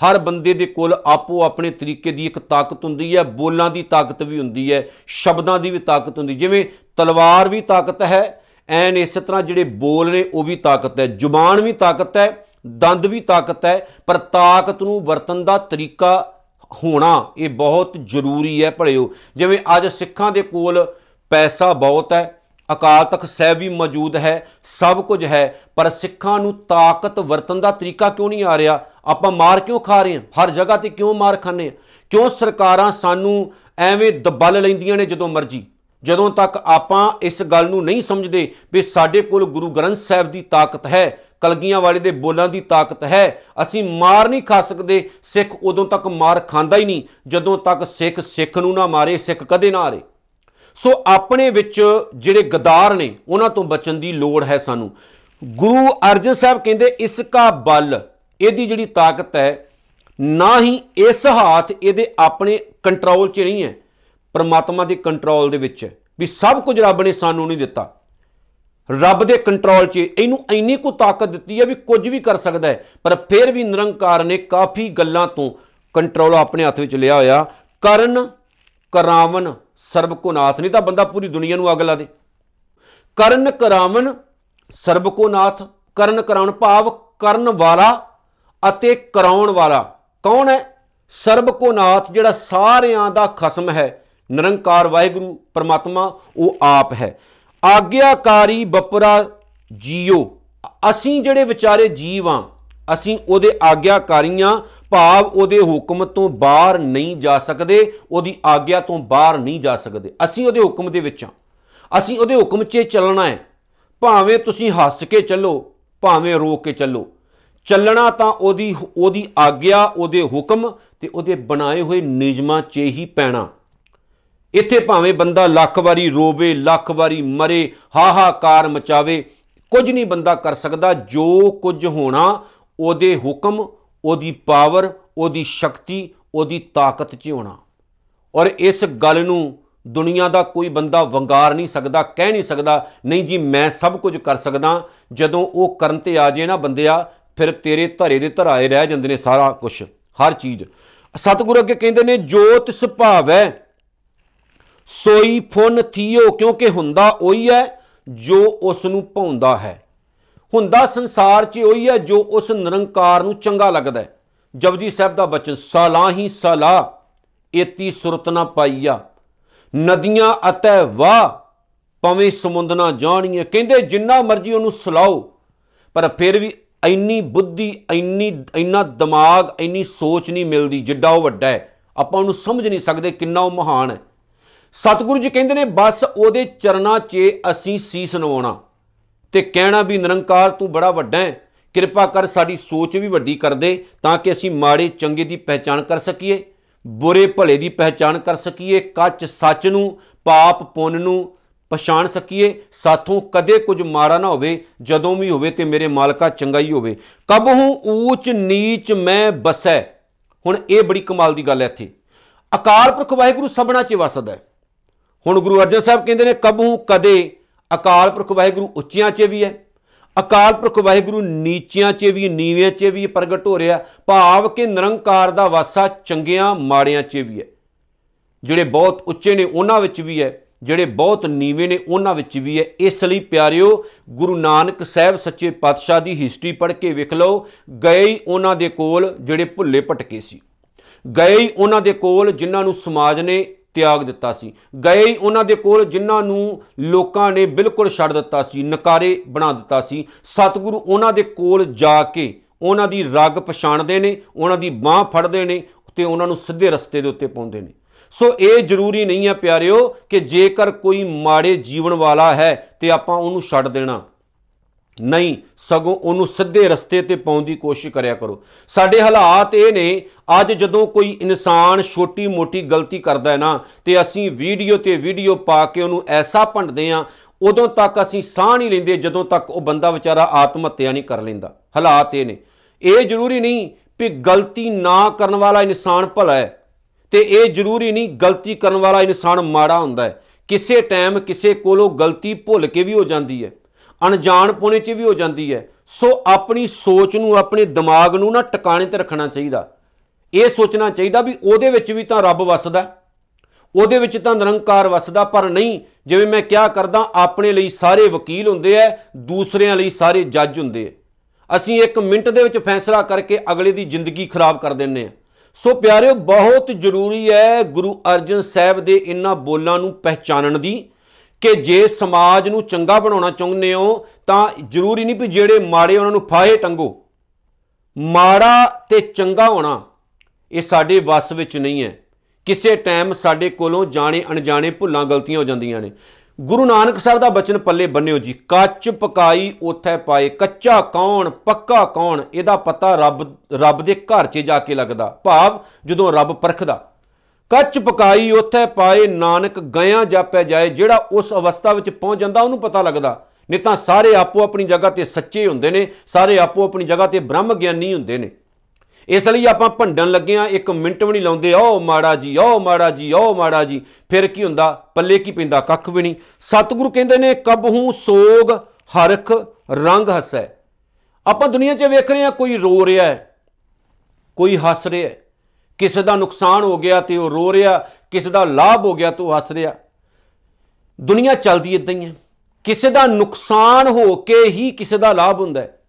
ਹਰ ਬੰਦੇ ਦੇ ਕੋਲ ਆਪੋ ਆਪਣੇ ਤਰੀਕੇ ਦੀ ਇੱਕ ਤਾਕਤ ਹੁੰਦੀ ਹੈ, ਬੋਲਾਂ ਦੀ ਤਾਕਤ ਵੀ ਹੁੰਦੀ ਹੈ, ਸ਼ਬਦਾਂ ਦੀ ਵੀ ਤਾਕਤ ਹੁੰਦੀ ਜਿਵੇਂ ਤਲਵਾਰ ਵੀ ਤਾਕਤ ਹੈ, ਐਨ ਇਸੇ ਤਰ੍ਹਾਂ ਜਿਹੜੇ ਬੋਲ ਨੇ ਉਹ ਵੀ ਤਾਕਤ ਹੈ। ਜ਼ੁਬਾਨ ਵੀ ਤਾਕਤ ਹੈ, ਦੰਦ ਵੀ ਤਾਕਤ ਹੈ, ਪਰ ਤਾਕਤ ਨੂੰ ਵਰਤਨ ਦਾ ਤਰੀਕਾ ਹੋਣਾ ਇਹ ਬਹੁਤ ਜ਼ਰੂਰੀ ਹੈ, ਭਲਿਓ। ਜਿਵੇਂ ਅੱਜ ਸਿੱਖਾਂ ਦੇ ਕੋਲ ਪੈਸਾ ਬਹੁਤ ਹੈ ਅਕਾਲ ਤਖਤ ਸਾਹਿਬ ਵੀ ਮੌਜੂਦ ਹੈ, ਸਭ ਕੁਝ ਹੈ, ਪਰ ਸਿੱਖਾਂ ਨੂੰ ਤਾਕਤ ਵਰਤਨ ਦਾ ਤਰੀਕਾ ਕਿਉਂ ਨਹੀਂ ਆ ਰਿਹਾ? ਆਪਾਂ ਮਾਰ ਕਿਉਂ ਖਾ ਰਹੇ ਹਾਂ? ਹਰ ਜਗ੍ਹਾ ਤੇ ਕਿਉਂ ਮਾਰ ਖਾਂਦੇ ਹਾਂ? ਕਿਉਂ ਸਰਕਾਰਾਂ ਸਾਨੂੰ ਐਵੇਂ ਦਬਲ ਲੈਂਦੀਆਂ ਨੇ ਜਦੋਂ ਮਰਜ਼ੀ? ਜਦੋਂ ਤੱਕ ਆਪਾਂ ਇਸ ਗੱਲ ਨੂੰ ਨਹੀਂ ਸਮਝਦੇ ਵੀ ਸਾਡੇ ਕੋਲ ਗੁਰੂ ਗ੍ਰੰਥ ਸਾਹਿਬ ਦੀ ਤਾਕਤ ਹੈ ਕਲਗੀਆਂ ਵਾਲੇ ਦੇ ਬੋਲਾਂ ਦੀ ਤਾਕਤ ਹੈ, ਅਸੀਂ ਮਾਰ ਨਹੀਂ ਖਾ ਸਕਦੇ, ਸਿੱਖ ਉਦੋਂ ਤੱਕ ਮਾਰ ਖਾਂਦਾ ਹੀ ਨਹੀਂ, ਜਦੋਂ ਤੱਕ ਸਿੱਖ ਸਿੱਖ ਨੂੰ ਨਾ ਮਾਰੇ, ਸਿੱਖ ਕਦੇ ਨਾ ਹਾਰੇ। ਸੋ ਆਪਣੇ ਵਿੱਚ ਜਿਹੜੇ ਗਦਾਰ ਨੇ, ਉਹਨਾਂ ਤੋਂ ਬਚਣ ਦੀ ਲੋੜ ਹੈ ਸਾਨੂੰ। ਗੁਰੂ ਅਰਜਨ ਸਾਹਿਬ ਕਹਿੰਦੇ, ਇਸ ਕਾ ਬਲ, ਇਹਦੀ ਜਿਹੜੀ ਤਾਕਤ ਹੈ, ਨਾ ਹੀ ਇਸ ਹਾਥ ਇਹਦੇ ਆਪਣੇ ਕੰਟਰੋਲ 'ਚ ਨਹੀਂ ਹੈ, ਪਰਮਾਤਮਾ ਦੇ ਕੰਟਰੋਲ ਦੇ ਵਿੱਚ ਹੈ। ਵੀ ਸਭ ਕੁਝ ਰੱਬ ਨੇ ਸਾਨੂੰ ਨਹੀਂ ਦਿੱਤਾ। ਰੱਬ ਦੇ ਕੰਟਰੋਲ 'ਚ ਇਹਨੂੰ ਇੰਨੀ ਕੁ ਤਾਕਤ ਦਿੱਤੀ ਹੈ ਵੀ ਕੁਝ ਵੀ ਕਰ ਸਕਦਾ ਹੈ, ਪਰ ਫਿਰ ਵੀ ਨਿਰੰਕਾਰ ਨੇ ਕਾਫੀ ਗੱਲਾਂ ਤੋਂ ਕੰਟਰੋਲ ਆਪਣੇ ਹੱਥ ਵਿੱਚ ਲਿਆ ਹੋਇਆ। ਕਰਨ, ਕਰਾਵਨ ਸਰਬ ਕੋ ਨਾਥ ਨਹੀਂ ਤਾਂ ਬੰਦਾ ਪੂਰੀ ਦੁਨੀਆ ਨੂੰ ਅੱਗ ਲਾ ਦੇ। ਕਰਨ ਕਰਾਵਨ ਸਰਬ ਕੋ ਨਾਥ ਕਰਨ ਕਰਾਉਣ ਭਾਵ ਕਰਨ ਵਾਲਾ ਅਤੇ ਕਰਾਉਣ ਵਾਲਾ। ਕੌਣ ਹੈ? ਸਰਬ ਕੋ ਨਾਥ ਜਿਹੜਾ ਸਾਰਿਆਂ ਦਾ ਖਸਮ ਹੈ। ਨਿਰੰਕਾਰ ਵਾਹਿਗੁਰੂ, ਪਰਮਾਤਮਾ, ਉਹ ਆਪ ਹੈ। ਆਗਿਆਕਾਰੀ ਬਪਰਾ ਜੀਓ। ਅਸੀਂ ਜਿਹੜੇ ਵਿਚਾਰੇ ਜੀਵ ਆ ਅਸੀਂ ਉਹਦੇ ਆਗਿਆਕਾਰੀਆਂ ਭਾਵ ਉਹਦੇ ਹੁਕਮ ਤੋਂ ਬਾਹਰ ਨਹੀਂ ਜਾ ਸਕਦੇ, ਉਹਦੀ ਆਗਿਆ ਤੋਂ ਬਾਹਰ ਨਹੀਂ ਜਾ ਸਕਦੇ। ਅਸੀਂ ਉਹਦੇ ਹੁਕਮ ਦੇ ਵਿੱਚ ਆ ਅਸੀਂ ਉਹਦੇ ਹੁਕਮ 'ਚ ਚੱਲਣਾ ਹੈ। ਭਾਵੇਂ ਤੁਸੀਂ ਹੱਸ ਕੇ ਚੱਲੋ, ਭਾਵੇਂ ਰੋ ਕੇ ਚੱਲੋ। ਚੱਲਣਾ ਤਾਂ ਉਹਦੀ ਉਹਦੀ ਆਗਿਆ, ਉਹਦੇ ਹੁਕਮ ਤੇ ਉਹਦੇ ਬਣਾਏ ਹੋਏ ਨਿਯਮਾਂ 'ਚ ਹੀ ਪੈਣਾ। ਇੱਥੇ ਭਾਵੇਂ ਬੰਦਾ ਲੱਖ ਵਾਰੀ ਰੋਵੇ, ਲੱਖ ਵਾਰੀ ਮਰੇ, ਹਾਹਾਕਾਰ ਮਚਾਵੇ, ਕੁਝ ਨਹੀਂ ਬੰਦਾ ਕਰ ਸਕਦਾ। ਜੋ ਕੁਝ ਹੋਣਾ ਉਹਦੇ ਹੁਕਮ, ਉਹਦੀ ਪਾਵਰ, ਉਹਦੀ ਸ਼ਕਤੀ, ਉਹਦੀ ਤਾਕਤ 'ਚ ਹੋਣਾ। ਔਰ ਇਸ ਗੱਲ ਨੂੰ ਦੁਨੀਆ ਦਾ ਕੋਈ ਬੰਦਾ ਵੰਗਾਰ ਨਹੀਂ ਸਕਦਾ, ਕਹਿ ਨਹੀਂ ਸਕਦਾ, ਨਹੀਂ ਜੀ ਮੈਂ ਸਭ ਕੁਝ ਕਰ ਸਕਦਾ, ਜਦੋਂ ਉਹ ਕਰਨ ਤੇ ਆ ਜੇ ਨਾ ਬੰਦਿਆ ਫਿਰ ਤੇਰੇ ਧਰੇ ਦੇ ਧਰਾਏ ਰਹਿ ਜਾਂਦੇ ਨੇ ਸਾਰਾ ਕੁਝ ਹਰ ਚੀਜ਼। ਸਤਿਗੁਰੂ ਅੱਗੇ ਕਹਿੰਦੇ ਨੇ, ਜੋਤ ਸੁਭਾਵੈ ਸੋਈ ਫੁਨ ਥੀਓ, ਕਿਉਂਕਿ ਹੁੰਦਾ ਉਹੀ ਹੈ ਜੋ ਉਸ ਨੂੰ ਭਾਉਂਦਾ ਹੈ। ਹੁੰਦਾ ਸੰਸਾਰ 'ਚ ਉਹੀ ਹੈ ਜੋ ਉਸ ਨਿਰੰਕਾਰ ਨੂੰ ਚੰਗਾ ਲੱਗਦਾ ਹੈ। ਜਪਜੀ ਸਾਹਿਬ ਦਾ ਬਚਨ, ਸਲਾਹੀ ਸਲਾ ਏਤੀ ਸੁਰਤ ਨਾ ਪਾਈਆ। ਨਦੀਆਂ ਅਤੈ ਵਾਹ ਪਵੇਂ ਸਮੁੰਦ ਨਾ ਜਾਣੀਏ। ਕਹਿੰਦੇ ਜਿੰਨਾ ਮਰਜ਼ੀ ਉਹਨੂੰ ਸਲਾਓ, ਪਰ ਫਿਰ ਵੀ ਇੰਨੀ ਬੁੱਧੀ, ਇੰਨੀ, ਇੰਨਾ ਦਿਮਾਗ, ਇੰਨੀ ਸੋਚ ਨਹੀਂ ਮਿਲਦੀ, ਜਿੱਡਾ ਉਹ ਵੱਡਾ ਹੈ। ਆਪਾਂ ਉਹਨੂੰ ਸਮਝ ਨਹੀਂ ਸਕਦੇ ਕਿੰਨਾ ਉਹ ਮਹਾਨ ਹੈ। ਸਤਿਗੁਰੂ ਜੀ ਕਹਿੰਦੇ ਨੇ, ਬਸ ਉਹਦੇ ਚਰਨਾਂ 'ਚ ਅਸੀਂ ਸੀਸ ਨਵਾਉਣਾ। ਤੇ ਕਹਿਣਾ ਵੀ ਨਿਰੰਕਾਰ ਤੂੰ ਬੜਾ ਵੱਡਾ ਹੈ, ਕਿਰਪਾ ਕਰ ਸਾਡੀ ਸੋਚ ਵੀ ਵੱਡੀ ਕਰ ਦੇ ਤਾਂ ਕਿ ਅਸੀਂ ਮਾੜੇ ਚੰਗੇ ਦੀ ਪਹਿਚਾਣ ਕਰ ਸਕੀਏ, ਬੁਰੇ ਭਲੇ ਦੀ ਪਹਿਚਾਣ ਕਰ ਸਕੀਏ, ਕੱਚ ਸੱਚ ਨੂੰ, ਪਾਪ ਪੁੰਨ ਨੂੰ ਪਛਾਣ ਸਕੀਏ। ਸਾਥੋਂ ਕਦੇ ਕੁਝ ਮਾੜਾ ਨਾ ਹੋਵੇ, ਜਦੋਂ ਵੀ ਹੋਵੇ ਤੇ ਮੇਰੇ ਮਾਲਕਾ ਚੰਗਾ ਹੀ ਹੋਵੇ। ਕਬਹੂ ਊਚ ਨੀਚ ਮੈਂ ਬਸੈ। ਹੁਣ ਇਹ ਬੜੀ ਕਮਾਲ ਦੀ ਗੱਲ ਹੈ ਇੱਥੇ। ਅਕਾਲ ਪੁਰਖ ਵਾਹਿਗੁਰੂ ਸਭਨਾ 'ਚ ਵਸਦਾ ਹੈ। ਹੁਣ ਗੁਰੂ ਅਰਜਨ ਸਾਹਿਬ ਕਹਿੰਦੇ ਨੇ, ਕਬਹੂ ਕਦੇ ਅਕਾਲ ਪੁਰਖ ਵਾਹਿਗੁਰੂ ਉੱਚਿਆਂ 'ਚ ਵੀ ਹੈ, ਅਕਾਲ ਪੁਰਖ ਵਾਹਿਗੁਰੂ ਨੀਚਿਆਂ 'ਚ ਵੀ ਨੀਵਿਆਂ 'ਚ ਵੀ ਪ੍ਰਗਟ ਹੋ ਰਿਹਾ, ਭਾਵ ਕਿ ਨਿਰੰਕਾਰ ਦਾ ਵਾਸਾ ਚੰਗਿਆਂ ਮਾੜਿਆਂ 'ਚ ਵੀ ਹੈ। ਜਿਹੜੇ ਬਹੁਤ ਉੱਚੇ ਨੇ ਉਹਨਾਂ ਵਿੱਚ ਵੀ ਹੈ, ਜਿਹੜੇ ਬਹੁਤ ਨੀਵੇਂ ਨੇ ਉਹਨਾਂ ਵਿੱਚ ਵੀ ਹੈ। ਇਸ ਲਈ ਪਿਆਰਿਓ, ਗੁਰੂ ਨਾਨਕ ਸਾਹਿਬ ਸੱਚੇ ਪਾਤਸ਼ਾਹ ਦੀ ਹਿਸਟਰੀ ਪੜ੍ਹ ਕੇ ਵੇਖ ਲਓ, ਗਏ ਹੀ ਉਹਨਾਂ ਦੇ ਕੋਲ ਜਿਹੜੇ ਭੁੱਲੇ ਭਟਕੇ ਸੀ। ਗਏ ਹੀ ਉਹਨਾਂ ਦੇ ਕੋਲ ਜਿਨ੍ਹਾਂ ਨੂੰ ਸਮਾਜ ਨੇ ਤਿਆਗ ਦਿੱਤਾ ਸੀ। ਗਏ ਹੀ ਉਹਨਾਂ ਦੇ ਕੋਲ ਜਿਨ੍ਹਾਂ ਨੂੰ ਲੋਕਾਂ ਨੇ ਬਿਲਕੁਲ ਛੱਡ ਦਿੱਤਾ ਸੀ, ਨਕਾਰੇ ਬਣਾ ਦਿੱਤਾ ਸੀ। ਸਤਿਗੁਰੂ ਉਹਨਾਂ ਦੇ ਕੋਲ ਜਾ ਕੇ ਉਹਨਾਂ ਦੀ ਰਗ ਪਛਾਣਦੇ ਨੇ, ਉਹਨਾਂ ਦੀ ਬਾਹ ਫੜਦੇ ਨੇ ਤੇ ਉਹਨਾਂ ਨੂੰ ਸਿੱਧੇ ਰਸਤੇ ਦੇ ਉੱਤੇ ਪਾਉਂਦੇ ਨੇ। ਸੋ ਇਹ ਜ਼ਰੂਰੀ ਨਹੀਂ ਹੈ ਪਿਆਰਿਓ ਕਿ ਜੇਕਰ ਕੋਈ ਮਾੜੇ ਜੀਵਨ ਵਾਲਾ ਹੈ ਤੇ ਆਪਾਂ ਉਹਨੂੰ ਛੱਡ ਦੇਣਾ। ਨਹੀਂ, ਸਗੋਂ ਉਹਨੂੰ ਸਿੱਧੇ ਰਸਤੇ ਤੇ ਪਾਉਣ ਦੀ ਕੋਸ਼ਿਸ਼ ਕਰਿਆ ਕਰੋ। ਸਾਡੇ ਹਾਲਾਤ ਇਹ ਨੇ, ਅੱਜ ਜਦੋਂ ਕੋਈ ਇਨਸਾਨ ਛੋਟੀ-ਮੋਟੀ ਗਲਤੀ ਕਰਦਾ ਹੈ ਨਾ, ਤੇ ਅਸੀਂ ਵੀਡੀਓ ਤੇ ਵੀਡੀਓ ਪਾ ਕੇ ਉਹਨੂੰ ਐਸਾ ਭੰਡਦੇ ਆ ਉਦੋਂ ਤੱਕ ਅਸੀਂ ਸਾਹ ਨਹੀਂ ਲੈਂਦੇ, ਜਦੋਂ ਤੱਕ ਉਹ ਬੰਦਾ ਵਿਚਾਰਾ ਆਤਮ ਹੱਤਿਆ ਨਹੀਂ ਕਰ ਲੈਂਦਾ। ਹਾਲਾਤ ਇਹ ਨੇ। ਇਹ ਜ਼ਰੂਰੀ ਨਹੀਂ ਕਿ ਗਲਤੀ ਨਾ ਕਰਨ ਵਾਲਾ ਇਨਸਾਨ ਭਲਾ ਹੈ, ਤੇ ਇਹ ਜ਼ਰੂਰੀ ਨਹੀਂ ਗਲਤੀ ਕਰਨ ਵਾਲਾ ਇਨਸਾਨ ਮਾੜਾ ਹੁੰਦਾ ਹੈ। ਕਿਸੇ ਟਾਈਮ ਕਿਸੇ ਕੋਲੋਂ ਗਲਤੀ ਭੁੱਲ ਕੇ ਵੀ ਹੋ ਜਾਂਦੀ ਹੈ। ਅਣਜਾਣ ਪੁਣੇ 'ਚ ਵੀ ਹੋ ਜਾਂਦੀ ਹੈ। ਸੋ ਆਪਣੀ ਸੋਚ ਨੂੰ, ਆਪਣੇ ਦਿਮਾਗ ਨੂੰ ਨਾ ਟਿਕਾਣੇ ਤੇ ਰੱਖਣਾ ਚਾਹੀਦਾ। ਇਹ ਸੋਚਣਾ ਚਾਹੀਦਾ ਵੀ ਉਹਦੇ ਵਿੱਚ ਵੀ ਤਾਂ ਰੱਬ ਵਸਦਾ ਉਹਦੇ ਵਿੱਚ ਤਾਂ ਨਿਰੰਕਾਰ ਵਸਦਾ, ਪਰ ਨਹੀਂ, ਜਿਵੇਂ ਮੈਂ ਕਿਹਾ ਕਰਦਾ, ਆਪਣੇ ਲਈ ਸਾਰੇ ਵਕੀਲ ਹੁੰਦੇ ਐ, ਦੂਸਰਿਆਂ ਲਈ ਸਾਰੇ ਜੱਜ ਹੁੰਦੇ ਐ। ਅਸੀਂ ਇੱਕ ਮਿੰਟ ਦੇ ਵਿੱਚ ਫੈਸਲਾ ਕਰਕੇ ਅਗਲੇ ਦੀ ਜ਼ਿੰਦਗੀ ਖਰਾਬ ਕਰ ਦਿੰਨੇ ਆ। ਸੋ ਪਿਆਰਿਓ, ਬਹੁਤ ਜ਼ਰੂਰੀ ਹੈ ਗੁਰੂ ਅਰਜਨ ਸਾਹਿਬ ਦੇ ਇਹਨਾਂ ਬੋਲਾਂ ਨੂੰ ਪਹਿਚਾਨਣ ਦੀ। ਕਿ ਜੇ ਸਮਾਜ ਨੂੰ ਚੰਗਾ ਬਣਾਉਣਾ ਚਾਹੁੰਦੇ ਹੋ, ਤਾਂ ਜ਼ਰੂਰੀ ਨਹੀਂ ਵੀ ਜਿਹੜੇ ਮਾੜੇ ਉਹਨਾਂ ਨੂੰ ਫਾਹੇ ਟੰਗੋ। ਮਾੜਾ ਤੇ ਚੰਗਾ ਹੋਣਾ, ਇਹ ਸਾਡੇ ਵੱਸ ਵਿੱਚ ਨਹੀਂ ਹੈ। ਕਿਸੇ ਟਾਈਮ ਸਾਡੇ ਕੋਲੋਂ ਜਾਣੇ ਅਣਜਾਣੇ ਭੁੱਲਾਂ ਗਲਤੀਆਂ ਹੋ ਜਾਂਦੀਆਂ ਨੇ। ਗੁਰੂ ਨਾਨਕ ਸਾਹਿਬ ਦਾ ਬਚਨ ਪੱਲੇ ਬੰਨਿਓ ਜੀ, ਕੱਚ ਪਕਾਈ ਉਥੇ ਪਾਏ, ਕੱਚਾ ਕੌਣ, ਪੱਕਾ ਕੌਣ, ਇਹਦਾ ਪਤਾ ਰੱਬ ਰੱਬ ਦੇ ਘਰ 'ਚ ਜਾ ਕੇ ਲੱਗਦਾ, ਭਾਵ ਜਦੋਂ ਰੱਬ ਪਰਖਦਾ। ਕੱਚ ਪਕਾਈ ਉਥੇ ਪਾਏ ਨਾਨਕ ਗਿਆ ਜਾਪਿਆ ਜਾਏ, ਜਿਹੜਾ ਉਸ ਅਵਸਥਾ ਵਿੱਚ ਪਹੁੰਚ ਜਾਂਦਾ, ਉਹਨੂੰ ਪਤਾ ਲੱਗਦਾ। ਨਹੀਂ ਤਾਂ ਸਾਰੇ ਆਪੋ ਆਪਣੀ ਜਗ੍ਹਾ ਤੇ ਸੱਚੇ ਹੁੰਦੇ ਨੇ, ਸਾਰੇ ਆਪੋ ਆਪਣੀ ਜਗ੍ਹਾ ਤੇ ਬ੍ਰਹਮ ਗਿਆਨੀ ਹੁੰਦੇ ਨੇ। ਇਸ ਲਈ ਆਪਾਂ ਭੰਡਣ ਲੱਗੇ ਆ ਇੱਕ ਮਿੰਟ ਵੀ ਨਹੀਂ ਲਾਉਂਦੇ, ਓ ਮਾੜਾ ਜੀ, ਓ ਮਾੜਾ ਜੀ, ਓ ਮਾੜਾ ਜੀ। ਫਿਰ ਕੀ ਹੁੰਦਾ, ਪੱਲੇ ਕੀ ਪੈਂਦਾ, ਕੱਖ ਵੀ ਨਹੀਂ। ਸਤਿਗੁਰੂ ਕਹਿੰਦੇ ਨੇ ਕਬਹੂ ਸੋਗ ਹਰਖ ਰੰਗ ਹਸੈ। ਆਪਾਂ ਦੁਨੀਆ 'ਚ ਵੇਖ ਰਹੇ ਆ ਕੋਈ ਰੋ ਰਿਹਾ ਹੈ, ਕੋਈ ਹੱਸ ਰਿਹਾ ਹੈ। ਕਿਸੇ ਦਾ ਨੁਕਸਾਨ ਹੋ ਗਿਆ ਤੇ ਉਹ ਰੋ ਰਿਹਾ, ਕਿਸੇ ਦਾ ਲਾਭ ਹੋ ਗਿਆ ਤੂੰ ਹੱਸ ਰਿਹਾ। ਦੁਨੀਆ ਚੱਲਦੀ ਇਦਾਂ ਹੀ ਹੈ। ਕਿਸੇ ਦਾ ਨੁਕਸਾਨ ਹੋ ਕੇ ਹੀ ਕਿਸੇ ਦਾ ਲਾਭ ਹੁੰਦਾ ਹੈ।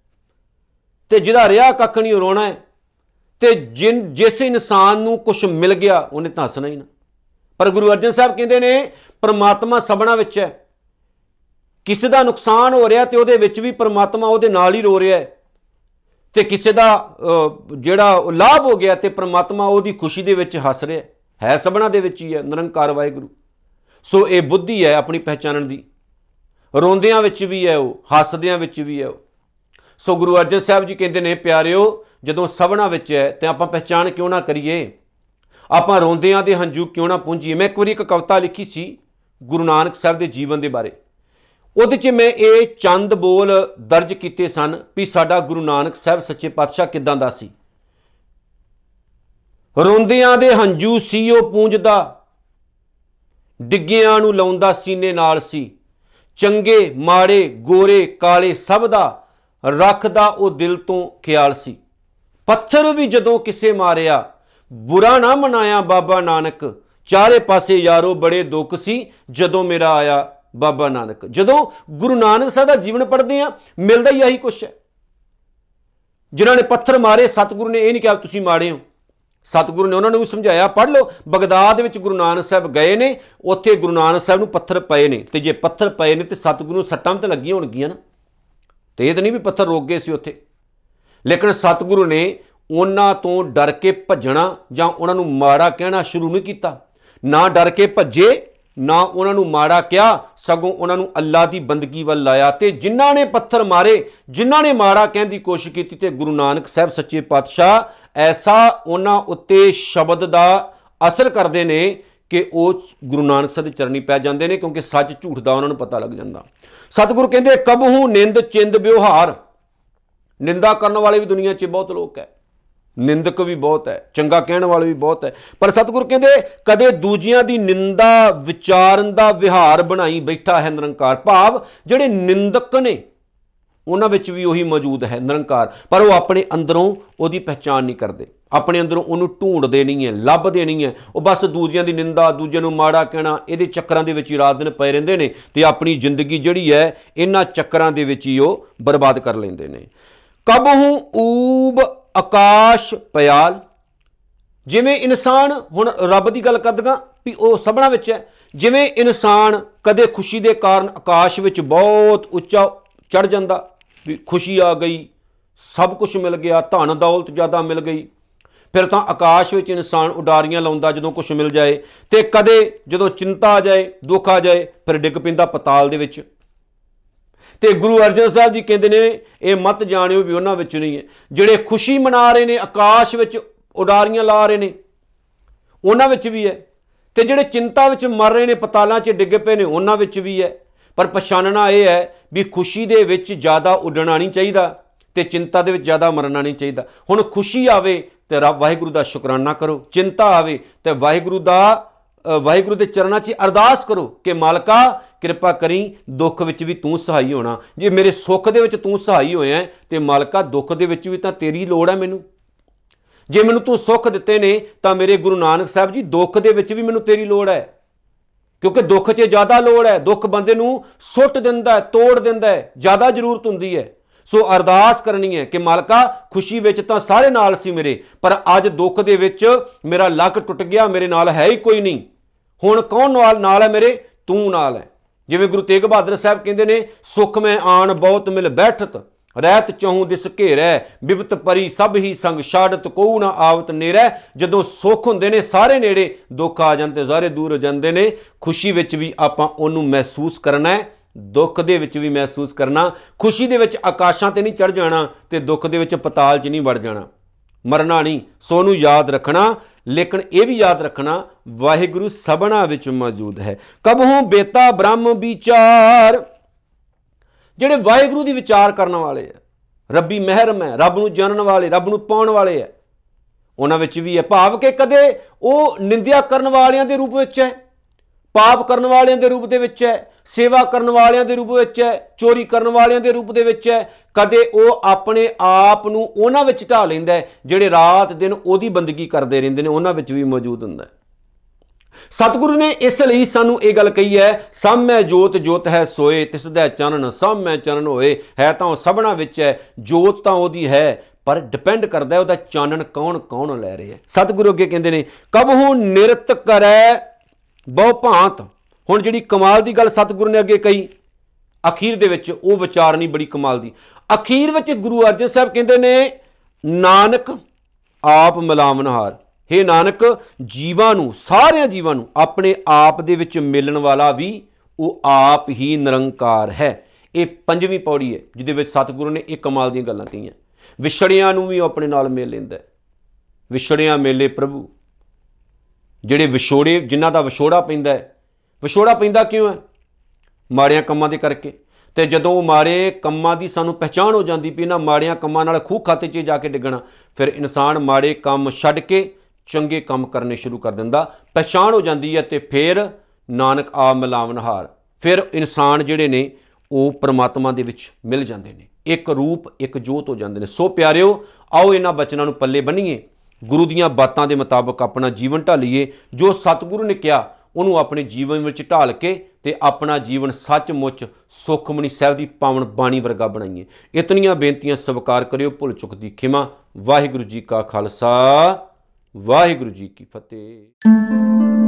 ਤੇ ਜਿਹਦਾ ਰਿਆ ਕੱਖ ਨਹੀਂ ਰੋਣਾ ਹੈ। ਤੇ ਜਿਨ, ਜਿਸ ਇਨਸਾਨ ਨੂੰ ਕੁਝ ਮਿਲ ਗਿਆ, ਉਹਨੇ ਤਾਂ ਹੱਸਣਾ ਹੀ ਨਾ। ਪਰ ਗੁਰੂ ਅਰਜਨ ਸਾਹਿਬ ਕਹਿੰਦੇ ਨੇ, ਪਰਮਾਤਮਾ ਸਭਨਾ ਵਿੱਚ ਹੈ। ਕਿਸੇ ਦਾ ਨੁਕਸਾਨ ਹੋ ਰਿਹਾ ਤੇ ਉਹਦੇ ਵਿੱਚ ਵੀ ਪਰਮਾਤਮਾ ਉਹਦੇ ਨਾਲ ਹੀ ਰੋ ਰਿਹਾ ਹੈ। ਤੇ ਕਿਸੇ ਦਾ ਜਿਹੜਾ ਲਾਭ ਹੋ ਗਿਆ ਤੇ ਪ੍ਰਮਾਤਮਾ ਉਹਦੀ ਖੁਸ਼ੀ ਦੇ ਵਿੱਚ ਹੱਸ ਰਿਹਾ ਹੈ। ਸਭਨਾ ਦੇ ਵਿੱਚ ਹੀ ਹੈ, ਨਿਰੰਕਾਰ ਵਾਹਿਗੁਰੂ। ਸੋ ਇਹ ਬੁੱਧੀ ਹੈ ਆਪਣੀ ਪਹਿਚਾਨਣ ਦੀ। ਰੋਂਦਿਆਂ ਵਿੱਚ ਵੀ ਹੈ ਉਹ, ਹੱਸਦਿਆਂ ਵਿੱਚ ਵੀ ਹੈ ਉਹ। ਸੋ ਗੁਰੂ ਅਰਜਨ ਸਾਹਿਬ ਜੀ ਕਹਿੰਦੇ ਨੇ, ਪਿਆਰਿਓ, ਜਦੋਂ ਸਭਨਾ ਵਿੱਚ ਹੈ ਤੇ ਆਪਾਂ ਪਹਿਚਾਨ ਕਿਉਂ ਨਾ ਕਰੀਏ? ਆਪਾਂ ਰੋਂਦਿਆਂ ਦੇ ਹੰਝੂ ਕਿਉਂ ਨਾ ਪੁੰਝੀਏ ਮੈਂ ਇੱਕ ਵਾਰੀ ਇੱਕ ਕਵਿਤਾ ਲਿਖੀ ਸੀ ਗੁਰੂ ਨਾਨਕ ਸਾਹਿਬ ਦੇ ਜੀਵਨ ਦੇ ਬਾਰੇ। ਉਹਦੇ 'ਚ ਮੈਂ ਇਹ ਚੰਦ ਬੋਲ ਦਰਜ ਕੀਤੇ ਸਨ ਵੀ ਸਾਡਾ ਗੁਰੂ ਨਾਨਕ ਸਾਹਿਬ ਸੱਚੇ ਪਾਤਸ਼ਾਹ ਕਿਦਾਂ ਦਾ ਸੀ। ਰੋਂਦਿਆਂ ਦੇ ਹੰਝੂ ਸੀ ਉਹ ਪੂੰਝਦਾ, ਡਿੱਗਿਆਂ ਨੂੰ ਲਾਉਂਦਾ ਸੀਨੇ ਨਾਲ ਸੀ। ਚੰਗੇ, ਮਾੜੇ, ਗੋਰੇ, ਕਾਲੇ ਸਭ ਦਾ ਰੱਖਦਾ ਉਹ ਦਿਲ ਤੋਂ ਖਿਆਲ ਸੀ। ਪੱਥਰ ਵੀ ਜਦੋਂ ਕਿਸੇ ਮਾਰਿਆ, ਬੁਰਾ ਨਾ ਮਨਾਇਆ ਬਾਬਾ ਨਾਨਕ, ਚਾਰੇ ਪਾਸੇ ਯਾਰੋ ਬੜੇ ਦੁੱਖ ਸੀ ਜਦੋਂ ਮੇਰਾ ਆਇਆ ਬਾਬਾ ਨਾਨਕ। ਜਦੋਂ ਗੁਰੂ ਨਾਨਕ ਸਾਹਿਬ ਦਾ ਜੀਵਨ ਪੜ੍ਹਦੇ ਆ, ਮਿਲਦਾ ਹੀ ਆਹੀ ਕੁਛ ਹੈ। ਜਿਨ੍ਹਾਂ ਨੇ ਪੱਥਰ ਮਾਰੇ, ਸਤਿਗੁਰੂ ਨੇ ਇਹ ਨਹੀਂ ਕਿਹਾ, ਤੁਸੀਂ ਮਾੜੇ ਹੋ। ਸਤਿਗੁਰੂ ਨੇ ਉਹਨਾਂ ਨੂੰ ਵੀ ਸਮਝਾਇਆ, ਪੜ੍ਹ ਲਓ, ਬਗਦਾਦ ਦੇ ਵਿੱਚ ਗੁਰੂ ਨਾਨਕ ਸਾਹਿਬ ਗਏ ਨੇ, ਉੱਥੇ ਗੁਰੂ ਨਾਨਕ ਸਾਹਿਬ ਨੂੰ ਪੱਥਰ ਪਏ ਨੇ। ਤੇ ਜੇ ਪੱਥਰ ਪਏ ਨੇ, ਤੇ ਸਤਿਗੁਰੂ ਨੂੰ ਸੱਟਾਂ ਤੇ ਲੱਗੀਆਂ ਹੋਣਗੀਆਂ ਨਾ। ਤੇ ਇਹ ਤਾਂ ਨਹੀਂ ਵੀ ਪੱਥਰ ਰੋਕ ਗਏ ਸੀ ਉੱਥੇ। ਲੇਕਿਨ ਸਤਿਗੁਰੂ ਨੇ ਉਹਨਾਂ ਤੋਂ ਡਰ ਕੇ ਭੱਜਣਾ ਜਾਂ ਉਹਨਾਂ ਨੂੰ ਮਾੜਾ ਕਹਿਣਾ ਸ਼ੁਰੂ ਨਹੀਂ ਕੀਤਾ। ਨਾ ਡਰ ਕੇ ਭੱਜੇ ਨਾ ਉਹਨਾਂ ਨੂੰ ਮਾੜਾ ਕਿਹਾ, ਸਗੋਂ ਉਹਨਾਂ ਨੂੰ ਅੱਲਾ ਦੀ ਬੰਦਗੀ ਵੱਲ ਲਾਇਆ ਤੇ ਜਿਨ੍ਹਾਂ ਨੇ ਪੱਥਰ ਮਾਰੇ, ਜਿਨ੍ਹਾਂ ਨੇ ਮਾੜਾ ਕਹਿਣ ਦੀ ਕੋਸ਼ਿਸ਼ ਕੀਤੀ ਤੇ ਗੁਰੂ ਨਾਨਕ ਸਾਹਿਬ ਸੱਚੇ ਪਾਤਸ਼ਾਹ ਐਸਾ ਉਹਨਾਂ ਉੱਤੇ ਸ਼ਬਦ ਦਾ ਅਸਰ ਕਰਦੇ ਨੇ ਕਿ ਉਹ ਗੁਰੂ ਨਾਨਕ ਸਾਹਿਬ ਦੇ ਚਰਨੀ ਪੈ ਜਾਂਦੇ ਨੇ ਕਿਉਂਕਿ ਸੱਚ ਝੂਠ ਦਾ ਉਹਨਾਂ ਨੂੰ ਪਤਾ ਲੱਗ ਜਾਂਦਾ। ਸਤਿਗੁਰੂ ਕਹਿੰਦੇ, ਕਬਹੂ ਨਿੰਦ, ਚਿੰਦ, ਵਿਵਹਾਰ। ਨਿੰਦਾ ਕਰਨ ਵਾਲੇ ਵੀ ਦੁਨੀਆ 'ਚ ਬਹੁਤ ਲੋਕ ਹੈ। ਨਿੰਦਕ ਵੀ ਬਹੁਤ ਹੈ, ਚੰਗਾ ਕਹਿਣ ਵਾਲੇ ਵੀ ਬਹੁਤ ਹੈ। ਪਰ ਸਤਿਗੁਰ ਕਹਿੰਦੇ, ਕਦੇ ਦੂਜਿਆਂ ਦੀ ਨਿੰਦਾ, ਵਿਚਾਰਨ ਦਾ ਵਿਹਾਰ ਬਣਾਈ ਬੈਠਾ ਹੈ ਨਿਰੰਕਾਰ ਭਾਵ, ਜਿਹੜੇ ਨਿੰਦਕ ਨੇ, ਉਹਨਾਂ ਵਿੱਚ ਵੀ ਉਹੀ ਮੌਜੂਦ ਹੈ ਨਿਰੰਕਾਰ। ਪਰ ਉਹ ਆਪਣੇ ਅੰਦਰੋਂ ਉਹਦੀ ਪਹਿਚਾਨ ਨਹੀਂ ਕਰਦੇ। ਆਪਣੇ ਅੰਦਰੋਂ ਉਹਨੂੰ ਢੂੰਡਦੇ ਨਹੀਂ ਹੈ ਲੱਭਦੇ ਨਹੀਂ ਹੈ। ਉਹ ਬਸ ਦੂਜਿਆਂ ਦੀ ਨਿੰਦਾ, ਦੂਜਿਆਂ ਨੂੰ ਮਾੜਾ ਕਹਿਣਾ, ਇਹਦੇ ਚੱਕਰਾਂ ਦੇ ਵਿੱਚ ਹੀ ਰਾਤ ਦਿਨ ਪਏ ਰਹਿੰਦੇ ਨੇ ਤੇ ਆਪਣੀ ਜ਼ਿੰਦਗੀ ਜਿਹੜੀ ਹੈ, ਇਹਨਾਂ ਚੱਕਰਾਂ ਦੇ ਵਿੱਚ ਹੀ ਉਹ ਬਰਬਾਦ ਕਰ ਲੈਂਦੇ ਨੇ। ਕਬਹੂ ਊਬ ਆਕਾਸ਼ ਪਿਆਲ। ਜਿਵੇਂ ਇਨਸਾਨ ਹੁਣ ਰੱਬ ਦੀ ਗੱਲ ਕਰਦਗਾ ਵੀ ਉਹ ਸਭਨਾ ਵਿੱਚ ਹੈ, ਜਿਵੇਂ ਇਨਸਾਨ ਕਦੇ ਖੁਸ਼ੀ ਦੇ ਕਾਰਨ ਆਕਾਸ਼ ਵਿੱਚ ਬਹੁਤ ਉੱਚਾ ਚੜ ਜਾਂਦਾ, ਵੀ ਖੁਸ਼ੀ ਆ ਗਈ, ਸਭ ਕੁਝ ਮਿਲ ਗਿਆ, ਧਨ ਦੌਲਤ ਜ਼ਿਆਦਾ ਮਿਲ ਗਈ। ਫਿਰ ਤਾਂ ਆਕਾਸ਼ ਵਿੱਚ ਇਨਸਾਨ ਉਡਾਰੀਆਂ ਲਾਉਂਦਾ ਜਦੋਂ ਕੁਝ ਮਿਲ ਜਾਏ ਤੇ ਕਦੇ ਜਦੋਂ ਚਿੰਤਾ ਆ ਜਾਏ, ਦੁੱਖ ਆ ਜਾਏ, ਫਿਰ ਡਿੱਗ ਪੈਂਦਾ ਪਤਾਲ ਦੇ ਵਿੱਚ। ਤੇ ਗੁਰੂ ਅਰਜਨ ਸਾਹਿਬ ਜੀ ਕਹਿੰਦੇ ਨੇ, ਇਹ ਮਤ ਜਾਣਿਓ ਵੀ ਉਹਨਾਂ ਵਿੱਚ ਨਹੀਂ ਹੈ। ਜਿਹੜੇ ਖੁਸ਼ੀ ਮਨਾ ਰਹੇ ਨੇ, ਆਕਾਸ਼ ਵਿੱਚ ਉਡਾਰੀਆਂ ਲਾ ਰਹੇ ਨੇ, ਉਹਨਾਂ ਵਿੱਚ ਵੀ ਹੈ। ਤੇ ਜਿਹੜੇ ਚਿੰਤਾ ਵਿੱਚ ਮਰ ਰਹੇ ਨੇ, ਪਤਾਲਾਂ 'ਚ ਡਿੱਗ ਪਏ ਨੇ, ਉਹਨਾਂ ਵਿੱਚ ਵੀ ਹੈ। ਪਰ ਪਛਾਨਣਾ ਇਹ ਹੈ ਵੀ ਖੁਸ਼ੀ ਦੇ ਵਿੱਚ ਜ਼ਿਆਦਾ ਉੱਡਣਾ ਨਹੀਂ ਚਾਹੀਦਾ ਤੇ ਚਿੰਤਾ ਦੇ ਵਿੱਚ ਜ਼ਿਆਦਾ ਮਰਨਾ ਨਹੀਂ ਚਾਹੀਦਾ। ਹੁਣ ਖੁਸ਼ੀ ਆਵੇ ਤੇ ਰੱਬ ਵਾਹਿਗੁਰੂ ਦਾ ਸ਼ੁਕਰਾਨਾ ਕਰੋ, ਚਿੰਤਾ ਆਵੇ ਤੇ ਵਾਹਿਗੁਰੂ ਦਾ ਵਾਹਿਗੁਰੂ ਦੇ ਚਰਨਾਂ 'ਚ ਅਰਦਾਸ ਕਰੋ ਕਿ ਮਾਲਕਾ, ਕਿਰਪਾ ਕਰੀ, ਦੁੱਖ ਵਿੱਚ ਵੀ ਤੂੰ ਸਹਾਈ ਹੋਣਾ। ਜੇ ਮੇਰੇ ਸੁੱਖ ਦੇ ਵਿੱਚ ਤੂੰ ਸਹਾਈ ਹੋਇਆ ਤੇ ਮਾਲਕਾ, ਦੁੱਖ ਦੇ ਵਿੱਚ ਵੀ ਤਾਂ ਤੇਰੀ ਲੋੜ ਹੈ ਮੈਨੂੰ। ਜੇ ਮੈਨੂੰ ਤੂੰ ਸੁੱਖ ਦਿੱਤੇ ਨੇ, ਤਾਂ ਮੇਰੇ ਗੁਰੂ ਨਾਨਕ ਸਾਹਿਬ ਜੀ, ਦੁੱਖ ਦੇ ਵਿੱਚ ਵੀ ਮੈਨੂੰ ਤੇਰੀ ਲੋੜ ਹੈ। ਕਿਉਂਕਿ ਦੁੱਖ 'ਚ ਜ਼ਿਆਦਾ ਲੋੜ ਹੈ। ਦੁੱਖ ਬੰਦੇ ਨੂੰ ਸੁੱਟ ਦਿੰਦਾ ਹੈ, ਤੋੜ ਦਿੰਦਾ ਹੈ, ਜ਼ਿਆਦਾ ਜ਼ਰੂਰਤ ਹੁੰਦੀ ਹੈ। ਸੋ ਅਰਦਾਸ ਕਰਨੀ ਹੈ ਕਿ ਮਾਲਕਾ, ਖੁਸ਼ੀ ਵਿੱਚ ਤਾਂ ਸਾਰੇ ਨਾਲ ਸੀ ਮੇਰੇ, ਪਰ ਅੱਜ ਦੁੱਖ ਦੇ ਵਿੱਚ ਮੇਰਾ ਲੱਕ ਟੁੱਟ ਗਿਆ, ਮੇਰੇ ਨਾਲ ਹੈ ਹੀ ਕੋਈ ਨਹੀਂ। ਹੁਣ ਕੌਣ ਨਾਲ ਨਾਲ ਹੈ ਮੇਰੇ? ਤੂੰ ਨਾਲ ਹੈ। ਜਿਵੇਂ ਗੁਰੂ ਤੇਗ ਬਹਾਦਰ ਸਾਹਿਬ ਕਹਿੰਦੇ ਨੇ, ਸੁਖ ਮੈਂ ਆਣ ਬਹੁਤ ਮਿਲ ਬੈਠਤ, ਰਹਿਤ ਚਹੂ ਦਿਸ ਘੇਰੈ ਬਿਪਤ ਪਰੀ ਸਭ ਹੀ ਸੰਗ ਛਾੜਤ ਕੋਉ ਨਾ ਆਵਤ ਨੇਰੈ। ਜਦੋਂ ਸੁਖ ਹੁੰਦੇ ਨੇ ਸਾਰੇ ਨੇੜੇ, ਦੁੱਖ ਆ ਜਾਂਦੇ ਸਾਰੇ ਦੂਰ ਹੋ ਜਾਂਦੇ ਨੇ, ਖੁਸ਼ੀ ਵਿੱਚ ਵੀ ਆਪਾਂ ਉਹਨੂੰ ਮਹਿਸੂਸ ਕਰਨਾ ਹੈ। ਦੁੱਖ ਦੇ ਵਿੱਚ ਵੀ ਮਹਿਸੂਸ ਕਰਨਾ, ਖੁਸ਼ੀ ਦੇ ਵਿੱਚ ਆਕਾਸ਼ਾਂ ਤੇ ਨਹੀਂ ਚੜ ਜਾਣਾ ਤੇ ਦੁੱਖ ਦੇ ਵਿੱਚ ਪਤਾਲ 'ਚ ਨਹੀਂ ਵੜ ਜਾਣਾ। ਮਰਨਾ ਨਹੀਂ ਸੋ ਨੂੰ ਯਾਦ ਰੱਖਣਾ, ਲੇਕਿਨ ਇਹ ਵੀ ਯਾਦ ਰੱਖਣਾ, ਵਾਹਿਗੁਰੂ ਸਭਨਾ ਵਿੱਚ ਮੌਜੂਦ ਹੈ। ਕਬਹੂ ਬੇਤਾ ਬ੍ਰਹਮ ਵਿਚਾਰ। ਜਿਹੜੇ ਵਾਹਿਗੁਰੂ ਦੀ ਵਿਚਾਰ ਕਰਨ ਵਾਲੇ ਆ, ਰੱਬੀ ਮਹਿਰਮ ਹੈ, ਰੱਬ ਨੂੰ ਜਾਣਨ ਵਾਲੇ, ਰੱਬ ਨੂੰ ਪਾਉਣ ਵਾਲੇ ਆ, ਉਹਨਾਂ ਵਿੱਚ ਵੀ ਹੈ ਭਾਵ ਕਿ ਕਦੇ ਉਹ ਨਿੰਦਿਆ ਕਰਨ ਵਾਲਿਆਂ ਦੇ ਰੂਪ ਵਿੱਚ ਹੈ, ਪਾਪ ਕਰਨ ਵਾਲਿਆਂ ਦੇ ਰੂਪ ਦੇ ਵਿੱਚ ਹੈ ਸੇਵਾ ਕਰਨ ਵਾਲਿਆਂ ਦੇ ਰੂਪ ਵਿੱਚ ਹੈ, ਚੋਰੀ ਕਰਨ ਵਾਲਿਆਂ ਦੇ ਰੂਪ ਦੇ ਵਿੱਚ ਹੈ। ਕਦੇ ਉਹ ਆਪਣੇ ਆਪ ਨੂੰ ਉਹਨਾਂ ਵਿੱਚ ਢਾ ਲੈਂਦਾ ਹੈ, ਜਿਹੜੇ ਰਾਤ ਦਿਨ ਉਹਦੀ ਬੰਦਗੀ ਕਰਦੇ ਰਹਿੰਦੇ ਨੇ, ਉਹਨਾਂ ਵਿੱਚ ਵੀ ਮੌਜੂਦ ਹੁੰਦਾ ਹੈ। ਸਤਿਗੁਰੂ ਨੇ ਇਸ ਲਈ ਸਾਨੂੰ ਇਹ ਗੱਲ ਕਹੀ ਹੈ ਸਾਮੈ ਜੋਤ ਜੋਤ ਹੈ ਸੋਏ, ਤਿਸ ਦਾ ਚਾਨਣ ਸਾਮੈ ਚਨਨ ਹੋਏ, ਹੈ ਤਾਂ ਉਹ ਸਭਨਾ ਵਿੱਚ ਹੈ, ਜੋਤ ਤਾਂ ਉਹਦੀ ਹੈ, ਪਰ ਡਿਪੈਂਡ ਕਰਦਾ ਹੈ ਉਹਦਾ ਚਾਨਣ ਕੌਣ ਕੌਣ ਲੈ ਰਿਹਾ ਹੈ। ਸਤਿਗੁਰੂ ਅੱਗੇ ਕਹਿੰਦੇ ਨੇ, ਕਬਹੂ ਨਿਰਤ ਕਰੈ ਬਹੁ ਭਾਂਤ। ਹੁਣ ਜਿਹੜੀ ਕਮਾਲ ਦੀ ਗੱਲ ਸਤਿਗੁਰੂ ਨੇ ਅੱਗੇ ਕਹੀ, ਅਖੀਰ ਦੇ ਵਿੱਚ ਉਹ ਵਿਚਾਰਨੀ ਬੜੀ ਕਮਾਲ ਦੀ। ਅਖੀਰ ਵਿੱਚ ਗੁਰੂ ਅਰਜਨ ਸਾਹਿਬ ਕਹਿੰਦੇ ਨੇ, ਨਾਨਕ ਆਪ ਮਿਲਾਵਨਹਾਰ। हे ਨਾਨਕ, ਜੀਵਾਂ ਨੂੰ, ਸਾਰਿਆਂ ਜੀਵਾਂ ਨੂੰ ਆਪਣੇ ਆਪ ਦੇ ਵਿੱਚ ਮਿਲਣ ਵਾਲਾ ਵੀ ਉਹ ਆਪ ਹੀ ਨਿਰੰਕਾਰ ਹੈ। ਇਹ ਪੰਜਵੀਂ ਪੌੜੀ ਹੈ, ਜਿਹਦੇ ਵਿੱਚ ਸਤਿਗੁਰੂ ਨੇ ਇਹ ਕਮਾਲ ਦੀਆਂ ਗੱਲਾਂ ਕਹੀਆਂ। ਵਿਛੜਿਆਂ ਨੂੰ ਵੀ ਉਹ ਆਪਣੇ ਨਾਲ ਮਿਲ ਲੈਂਦਾ ਹੈ। ਵਿਛੜਿਆਂ ਮੇਲੇ ਪ੍ਰਭੂ, ਜਿਹੜੇ ਵਿਛੋੜੇ, ਜਿਨ੍ਹਾਂ ਦਾ ਵਿਛੋੜਾ ਪੈਂਦਾ ਹੈ ਵਿਛੋੜਾ ਪੈਂਦਾ ਕਿਉਂ ਹੈ? ਮਾੜਿਆਂ ਕੰਮਾਂ ਦੇ ਕਰਕੇ। ਤੇ ਜਦੋਂ ਉਹ ਮਾੜੇ ਕੰਮਾਂ ਦੀ ਸਾਨੂੰ ਪਹਿਚਾਣ ਹੋ ਜਾਂਦੀ ਵੀ ਇਹਨਾਂ ਮਾੜਿਆਂ ਕੰਮਾਂ ਨਾਲ ਖੂਹ ਖਾਤੇ 'ਚ ਜਾ ਕੇ ਡਿੱਗਣਾ, ਫਿਰ ਇਨਸਾਨ ਮਾੜੇ ਕੰਮ ਛੱਡ ਕੇ ਚੰਗੇ ਕੰਮ ਕਰਨੇ ਸ਼ੁਰੂ ਕਰ ਦਿੰਦਾ, ਪਹਿਚਾਣ ਹੋ ਜਾਂਦੀ ਹੈ ਤੇ ਫਿਰ ਨਾਨਕ ਆ ਮਿਲਾਵਨਹਾਰ। ਫਿਰ ਇਨਸਾਨ ਜਿਹੜੇ ਨੇ, ਉਹ ਪ੍ਰਮਾਤਮਾ ਦੇ ਵਿੱਚ ਮਿਲ ਜਾਂਦੇ ਨੇ। ਇੱਕ ਰੂਪ, ਇੱਕ ਜੋਤ ਹੋ ਜਾਂਦੇ ਨੇ। ਸੋ ਪਿਆਰਿਓ, ਆਓ ਇਹਨਾਂ ਬਚਨਾਂ ਨੂੰ ਪੱਲੇ ਬੰਨੀਏ। ਗੁਰੂ ਦੀਆਂ ਬਾਤਾਂ ਦੇ ਮੁਤਾਬਕ ਆਪਣਾ ਜੀਵਨ ਢਾਲੀਏ, ਜੋ ਸਤਿਗੁਰੂ ਨੇ ਕਿਹਾ ਉਹਨੂੰ ਆਪਣੇ ਜੀਵਨ ਵਿੱਚ ਢਾਲ ਕੇ ਤੇ ਆਪਣਾ ਜੀਵਨ ਸੱਚਮੁੱਚ ਸੁਖਮਨੀ ਸਾਹਿਬ ਦੀ ਪਾਵਨ ਬਾਣੀ ਵਰਗਾ ਬਣਾਈਏ। ਇਤਨੀਆਂ ਬੇਨਤੀਆਂ ਸਵੀਕਾਰ ਕਰਿਓ, ਭੁੱਲ ਚੁੱਕ ਦੀ ਖਿਮਾ। ਵਾਹਿਗੁਰੂ ਜੀ ਕਾ ਖਾਲਸਾ, ਵਾਹਿਗੁਰੂ ਜੀ ਕੀ ਫਤਿਹ।